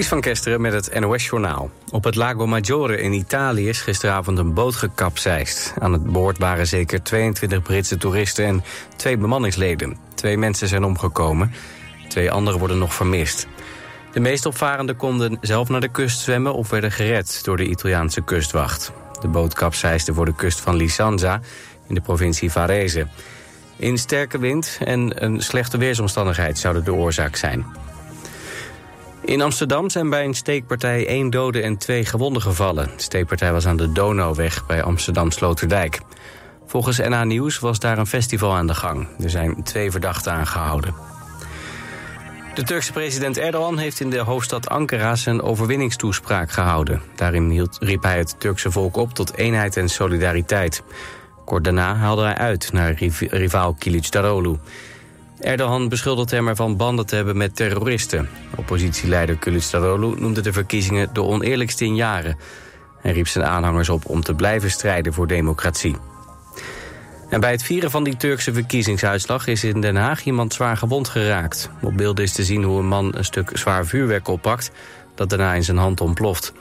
Ties van Kesteren met het NOS-journaal. Op het Lago Maggiore in Italië is gisteravond een boot gekapseist. Aan het boord waren zeker 22 Britse toeristen en twee bemanningsleden. Twee mensen zijn omgekomen, twee anderen worden nog vermist. De meest opvarenden konden zelf naar de kust zwemmen... of werden gered door de Italiaanse kustwacht. De boot kapseisde voor de kust van Lisanza in de provincie Varese. In sterke wind en een slechte weersomstandigheid zouden de oorzaak zijn. In Amsterdam zijn bij een steekpartij één dode en twee gewonden gevallen. De steekpartij was aan de Donauweg bij Amsterdam-Sloterdijk. Volgens NA Nieuws was daar een festival aan de gang. Er zijn twee verdachten aangehouden. De Turkse president Erdogan heeft in de hoofdstad Ankara zijn overwinningstoespraak gehouden. Daarin riep hij het Turkse volk op tot eenheid en solidariteit. Kort daarna haalde hij uit naar rivaal Kilicdaroglu. Erdogan beschuldigt hem ervan banden te hebben met terroristen. Oppositieleider Kılıçdaroğlu noemde de verkiezingen de oneerlijkste in jaren. Hij riep zijn aanhangers op om te blijven strijden voor democratie. En bij het vieren van die Turkse verkiezingsuitslag is in Den Haag iemand zwaar gewond geraakt. Op beelden is te zien hoe een man een stuk zwaar vuurwerk oppakt... dat daarna in zijn hand ontploft.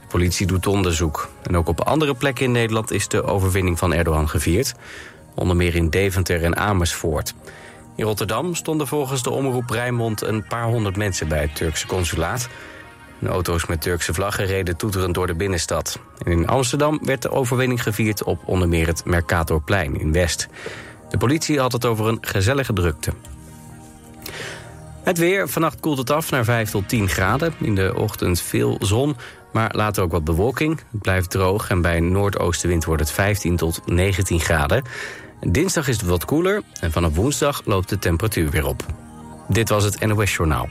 De politie doet onderzoek. En ook op andere plekken in Nederland is de overwinning van Erdogan gevierd. Onder meer in Deventer en Amersfoort. In Rotterdam stonden volgens de omroep Rijnmond een paar honderd mensen bij het Turkse consulaat. Auto's met Turkse vlaggen reden toeterend door de binnenstad. En in Amsterdam werd de overwinning gevierd op onder meer het Mercatorplein in West. De politie had het over een gezellige drukte. Het weer. Vannacht koelt het af naar 5 tot 10 graden. In de ochtend veel zon, maar later ook wat bewolking. Het blijft droog en bij een noordoostenwind wordt het 15 tot 19 graden. Dinsdag is het wat koeler en vanaf woensdag loopt de temperatuur weer op. Dit was het NOS Journaal.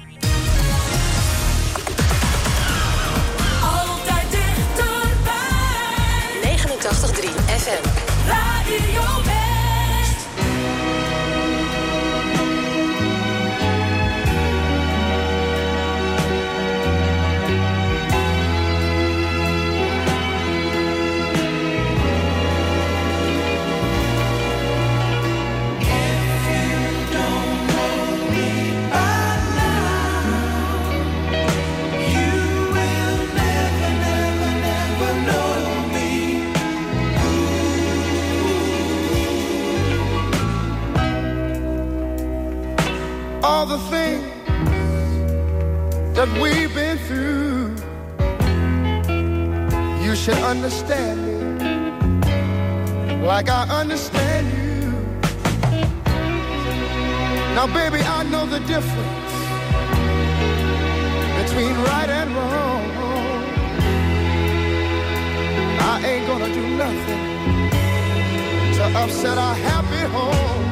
Baby, I know the difference between right and wrong. I ain't gonna do nothing to upset our happy home.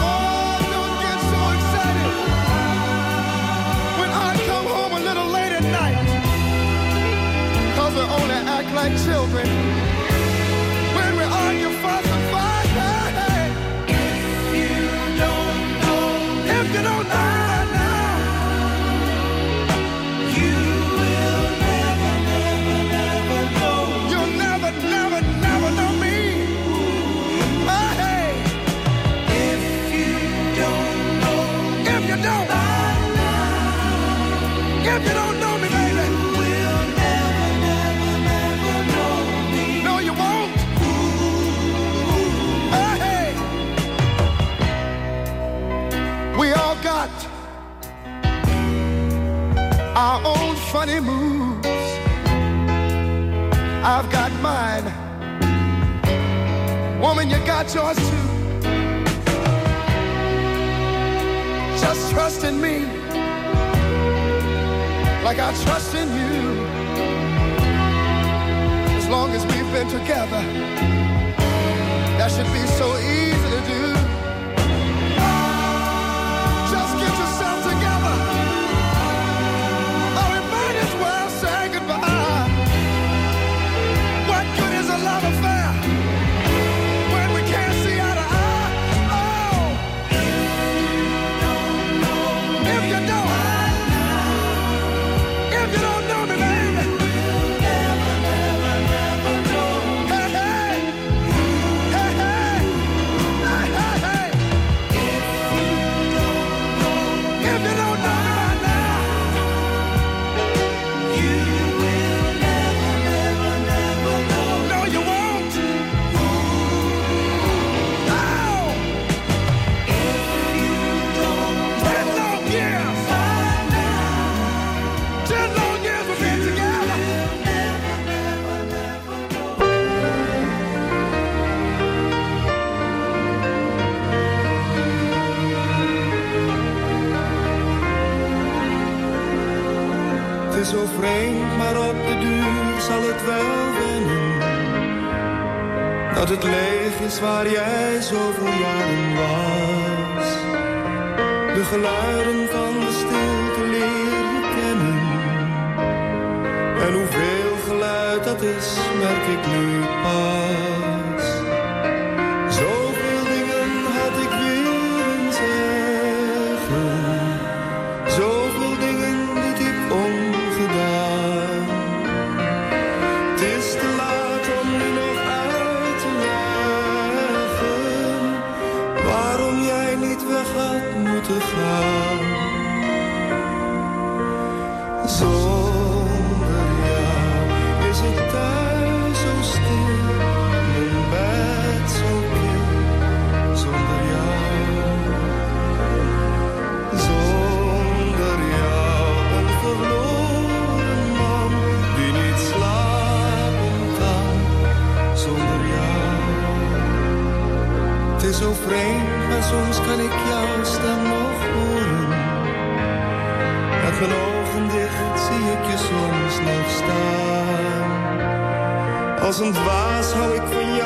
Oh, don't get so excited when I come home a little late at night. Cause we only act like children our own funny moves. I've got mine. Woman, you got yours too. Just trust in me like I trust in you. As long as we've been together, that should be so easy wel wennen dat het leeg is waar jij zo jaren was. De geluiden van de stilte leren kennen. En hoeveel geluid dat is, merk ik nu pas. en soms kan ik jou stem nog horen. Met mijn ogen dicht zie ik je soms nog staan. Als een dwaas hou ik van je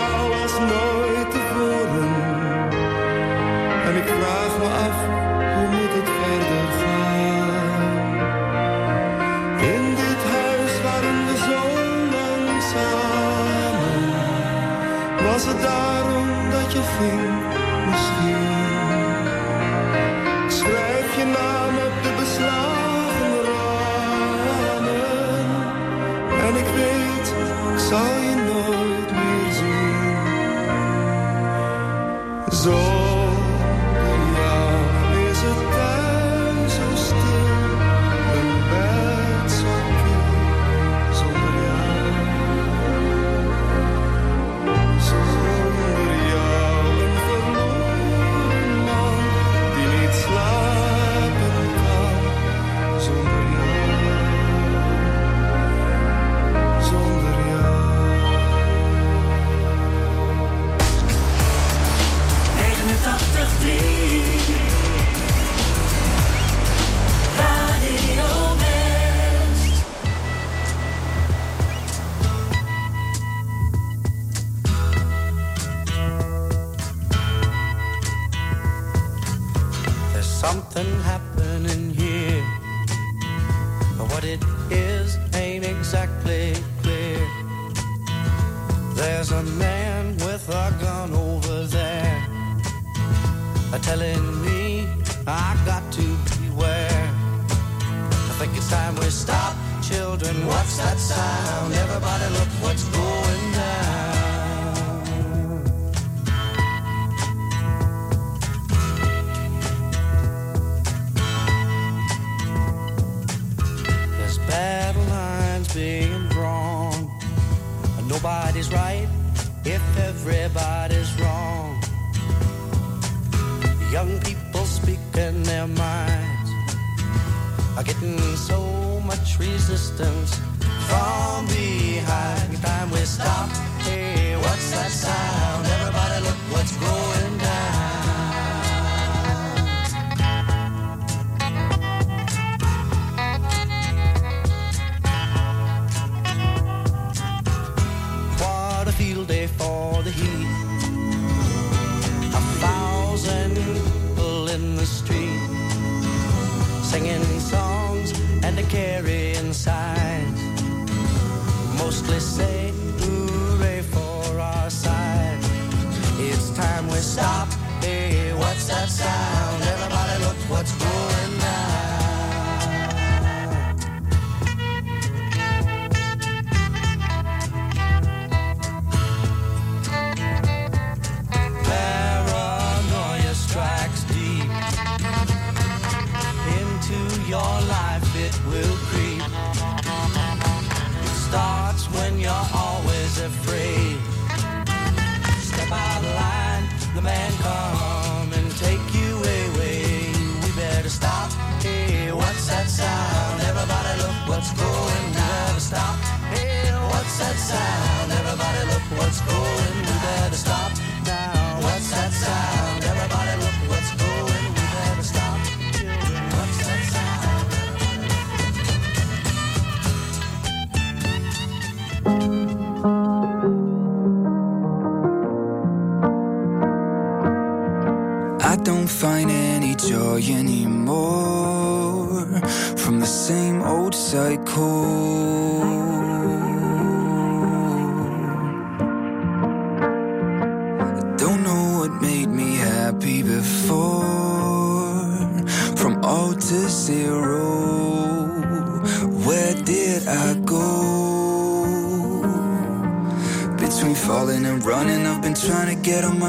singing songs and a carrying signs. Mostly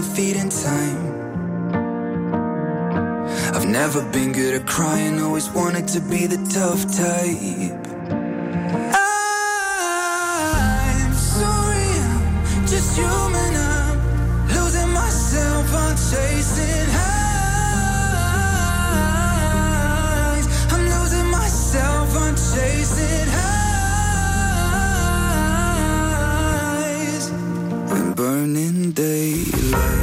feet in time. I've never been good at crying, always wanted to be the tough type. I'm sorry, I'm just human. daylight.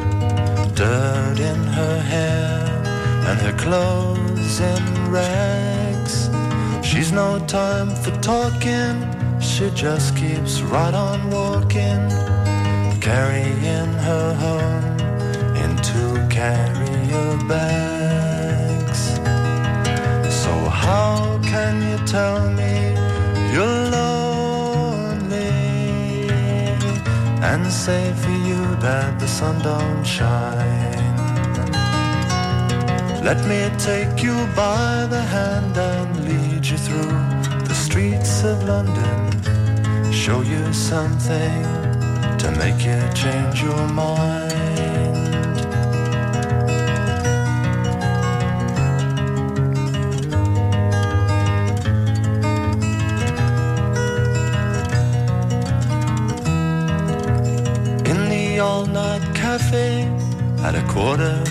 Dirt in her hair and her clothes in rags. She's no time for talking, she just keeps right on walking, carrying her home in two carrier bags. So, how can you tell me you're lonely and say for you that the sun don't shine? Let me take you by the hand and lead you through the streets of London. Show you something to make you change your mind. In the all night cafe at a quarter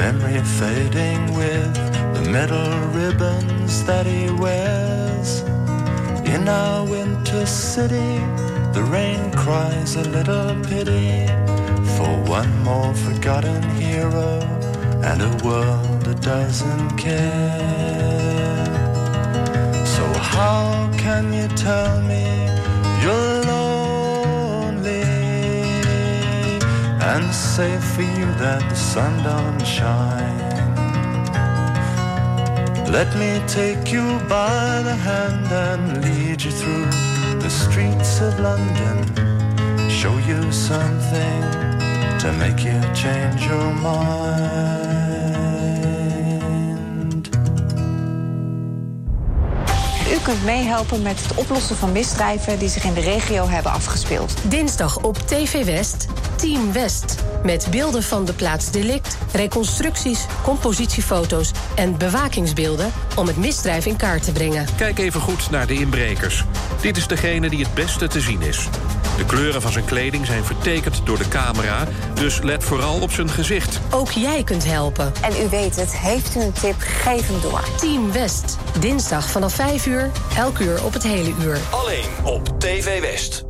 Memory fading with the metal ribbons that he wears. In our winter city, the rain cries a little pity for one more forgotten hero and a world that doesn't care. So, how can you tell me you're and say for you that the sun don't shine? Let me take you by the hand and lead you through the streets of London. Show you something to make you change your mind. U kunt meehelpen met het oplossen van misdrijven die zich in de regio hebben afgespeeld. Dinsdag op TV West, Team West. Met beelden van de plaats delict, reconstructies, compositiefoto's en bewakingsbeelden om het misdrijf in kaart te brengen. Kijk even goed naar de inbrekers. Dit is degene die het beste te zien is. De kleuren van zijn kleding zijn vertekend door de camera, dus let vooral op zijn gezicht. Ook jij kunt helpen. En u weet het, heeft u een tip, geef hem door. Team West, dinsdag vanaf 5 uur, elk uur op het hele uur. Alleen op TV West.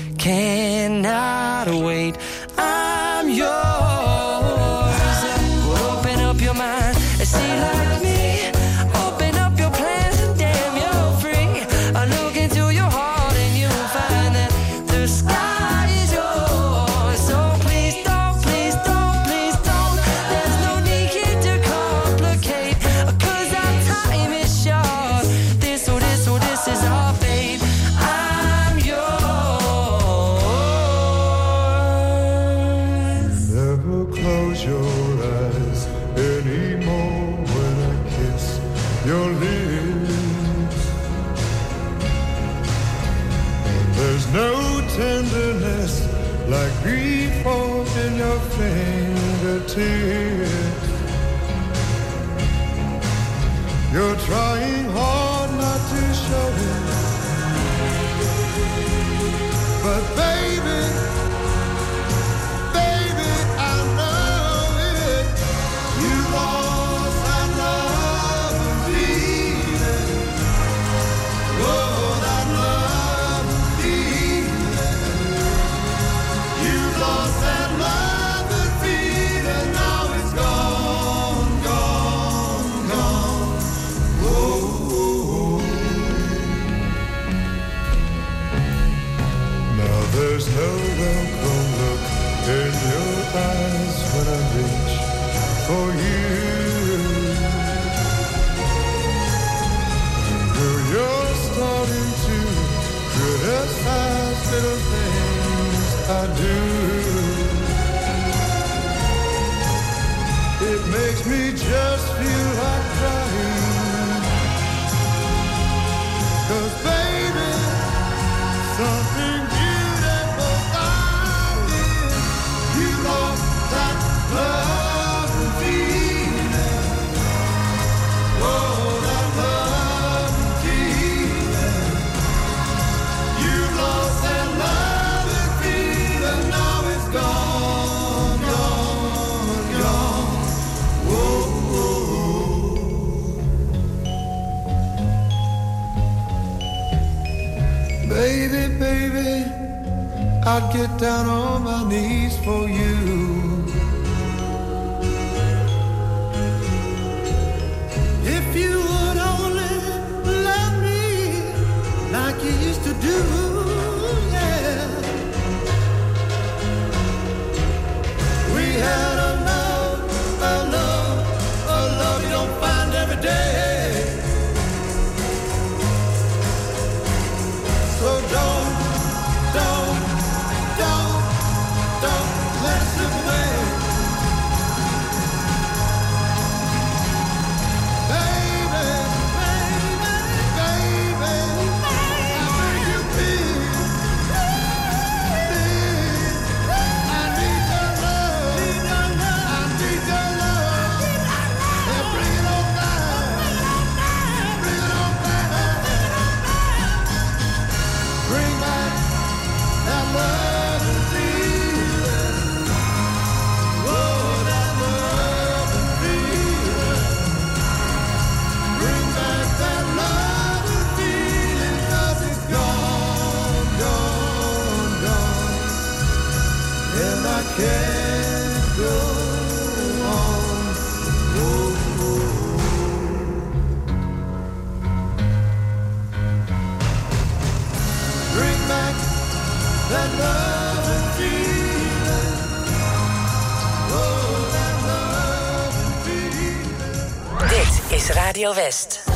cannot wait. I do. It makes me just feel like crying. I'd get down on my knees for you. If you would only love me like you used to do. Radio West.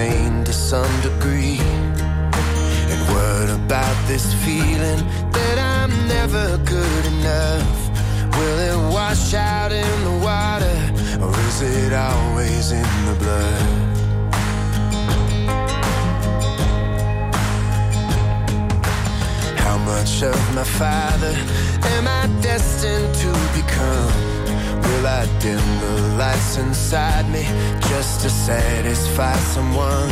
Be insane to some degree? And what about this feeling that I'm never good enough? Will it wash out in the water or is it always in the blood? How much of my father am I destined to become? Will I dim the lights inside me just to satisfy someone?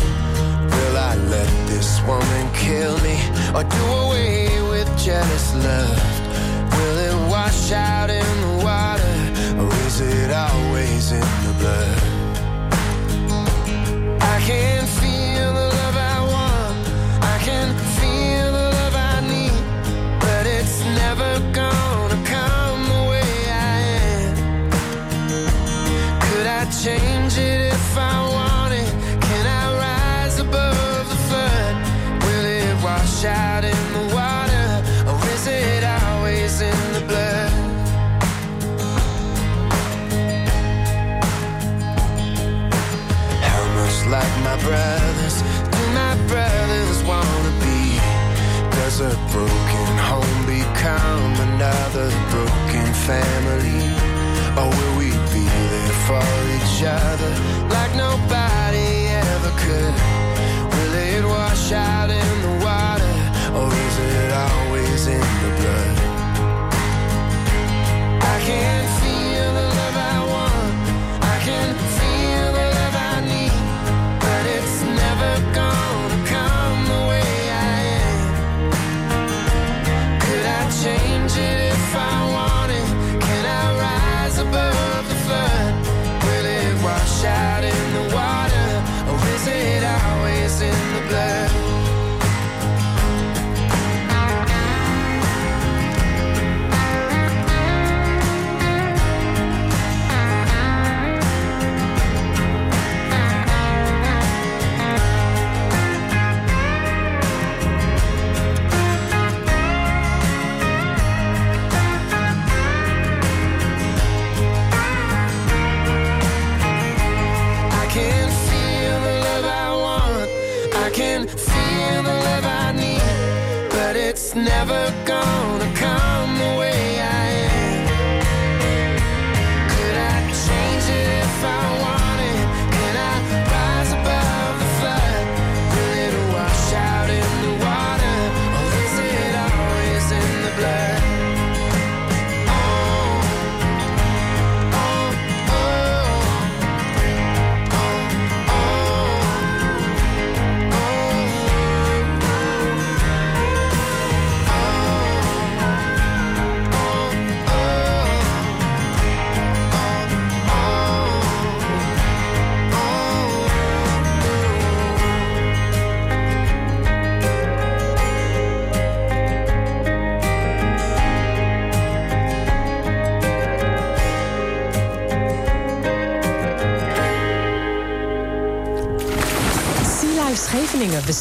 Will I let this woman kill me or do away with jealous love? Will it wash out in the water or is it always in the blood? I can change it if I wanted? Can I rise above the flood? Will it wash out in the water? Or is it always in the blood? How much like my brothers do my brothers wanna be? Does a broken home become another broken family? Or will we be there for each other like nobody ever could? Will it wash out in the water? Or is it always in the blood? I can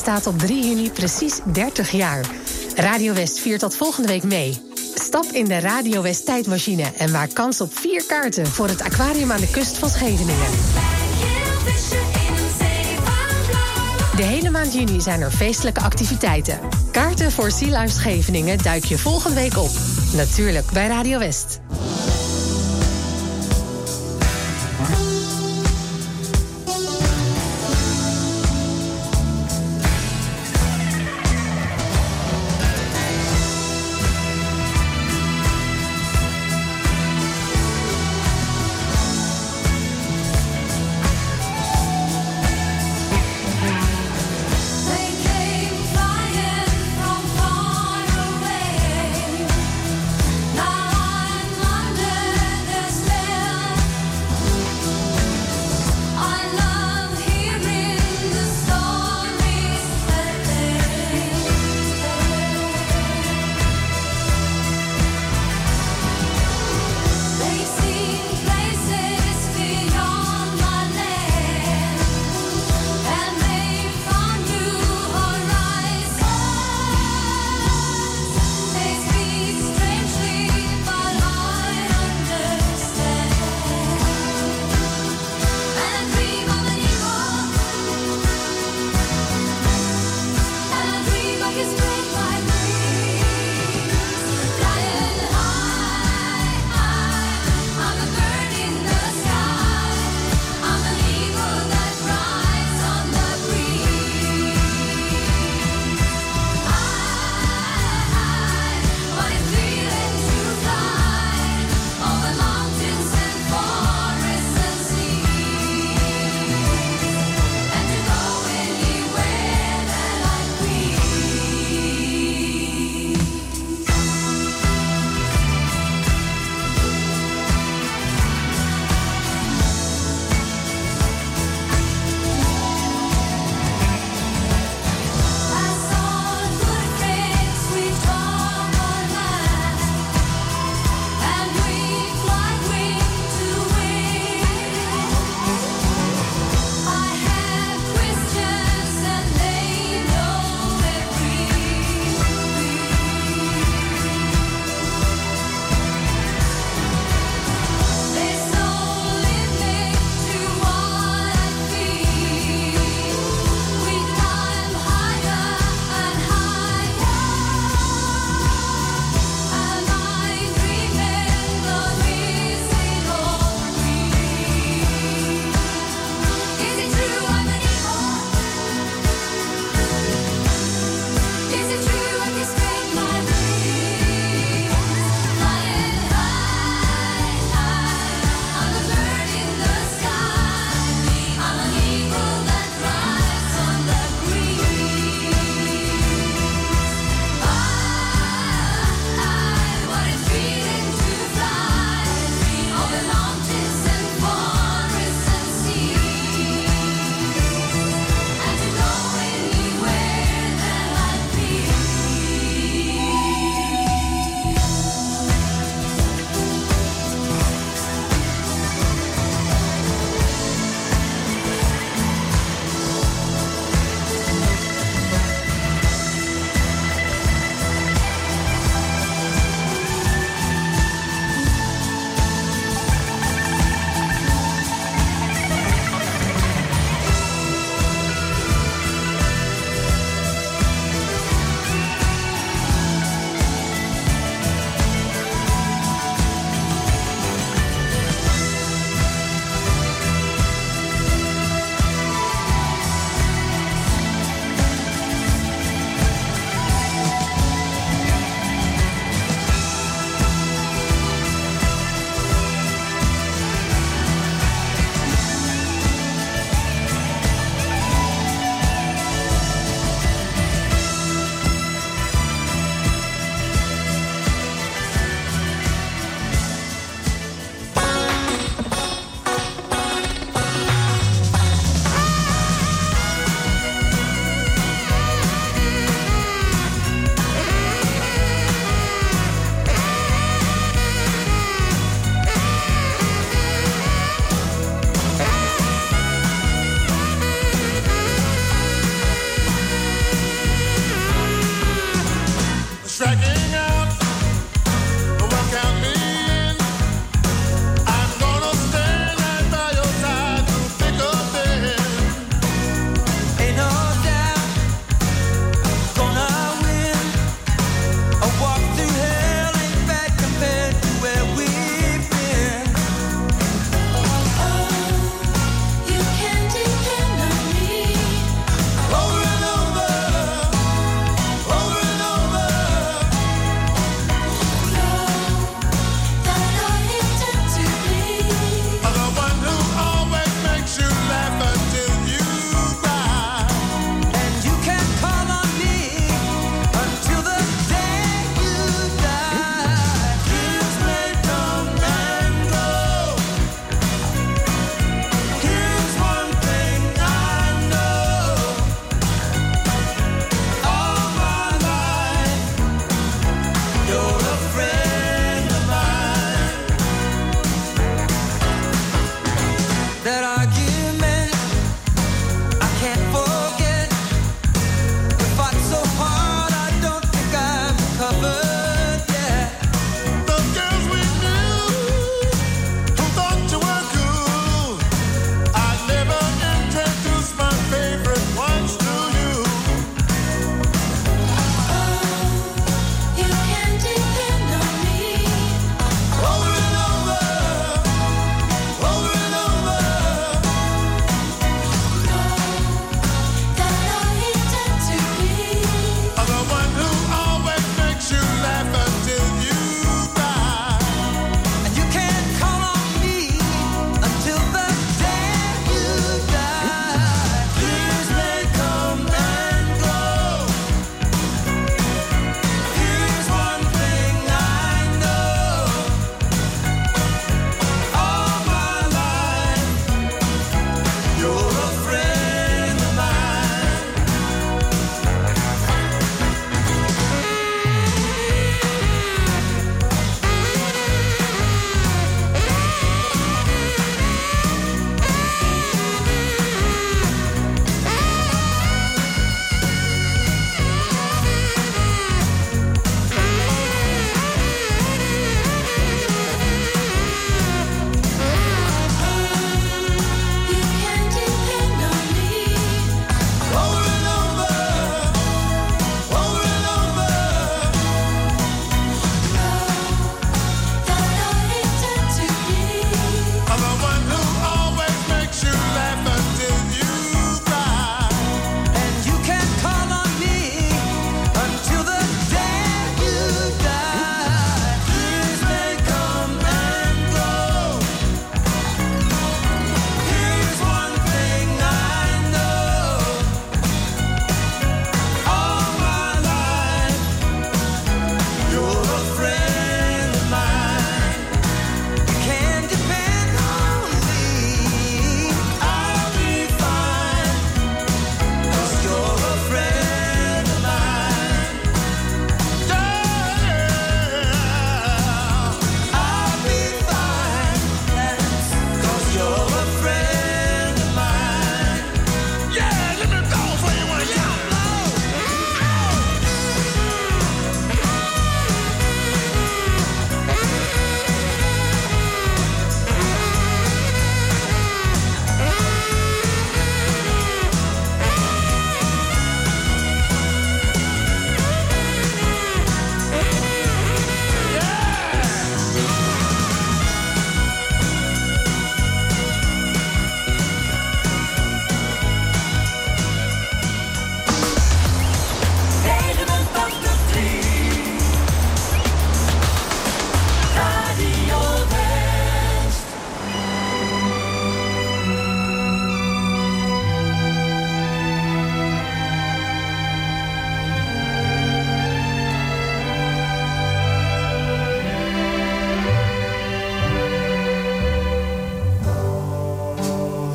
bestaat op 3 juni precies 30 jaar. Radio West viert dat volgende week mee. Stap in de Radio West tijdmachine en maak kans op vier kaarten voor het aquarium aan de kust van Scheveningen. De hele maand juni zijn er feestelijke activiteiten. Kaarten voor Sea Life Scheveningen duik je volgende week op. Natuurlijk bij Radio West.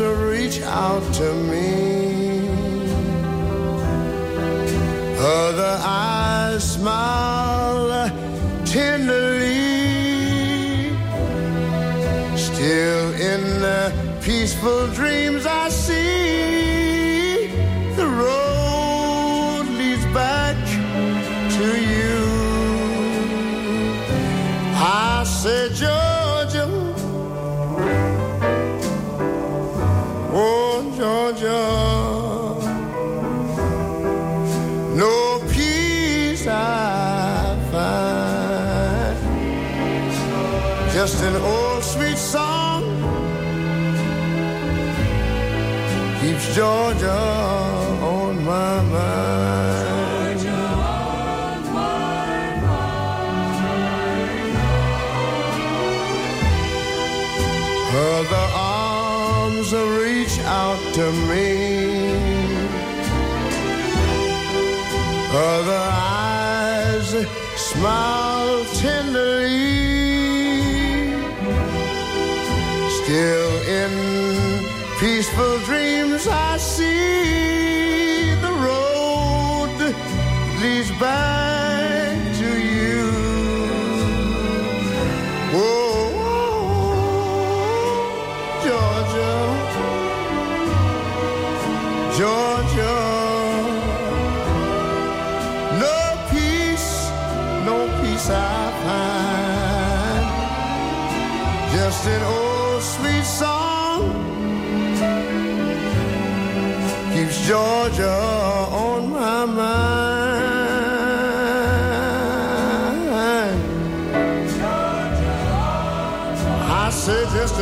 Arms reach out to me. Other eyes smile tenderly. Still in the peaceful dreams I An old sweet song. Keeps Georgia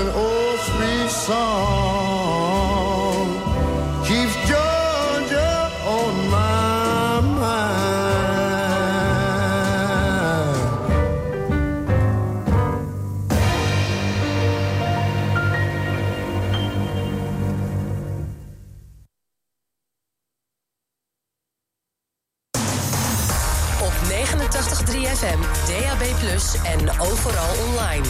an old sweet song keeps Georgia on my mind. Op 89.3 FM, DAB+, en overal online.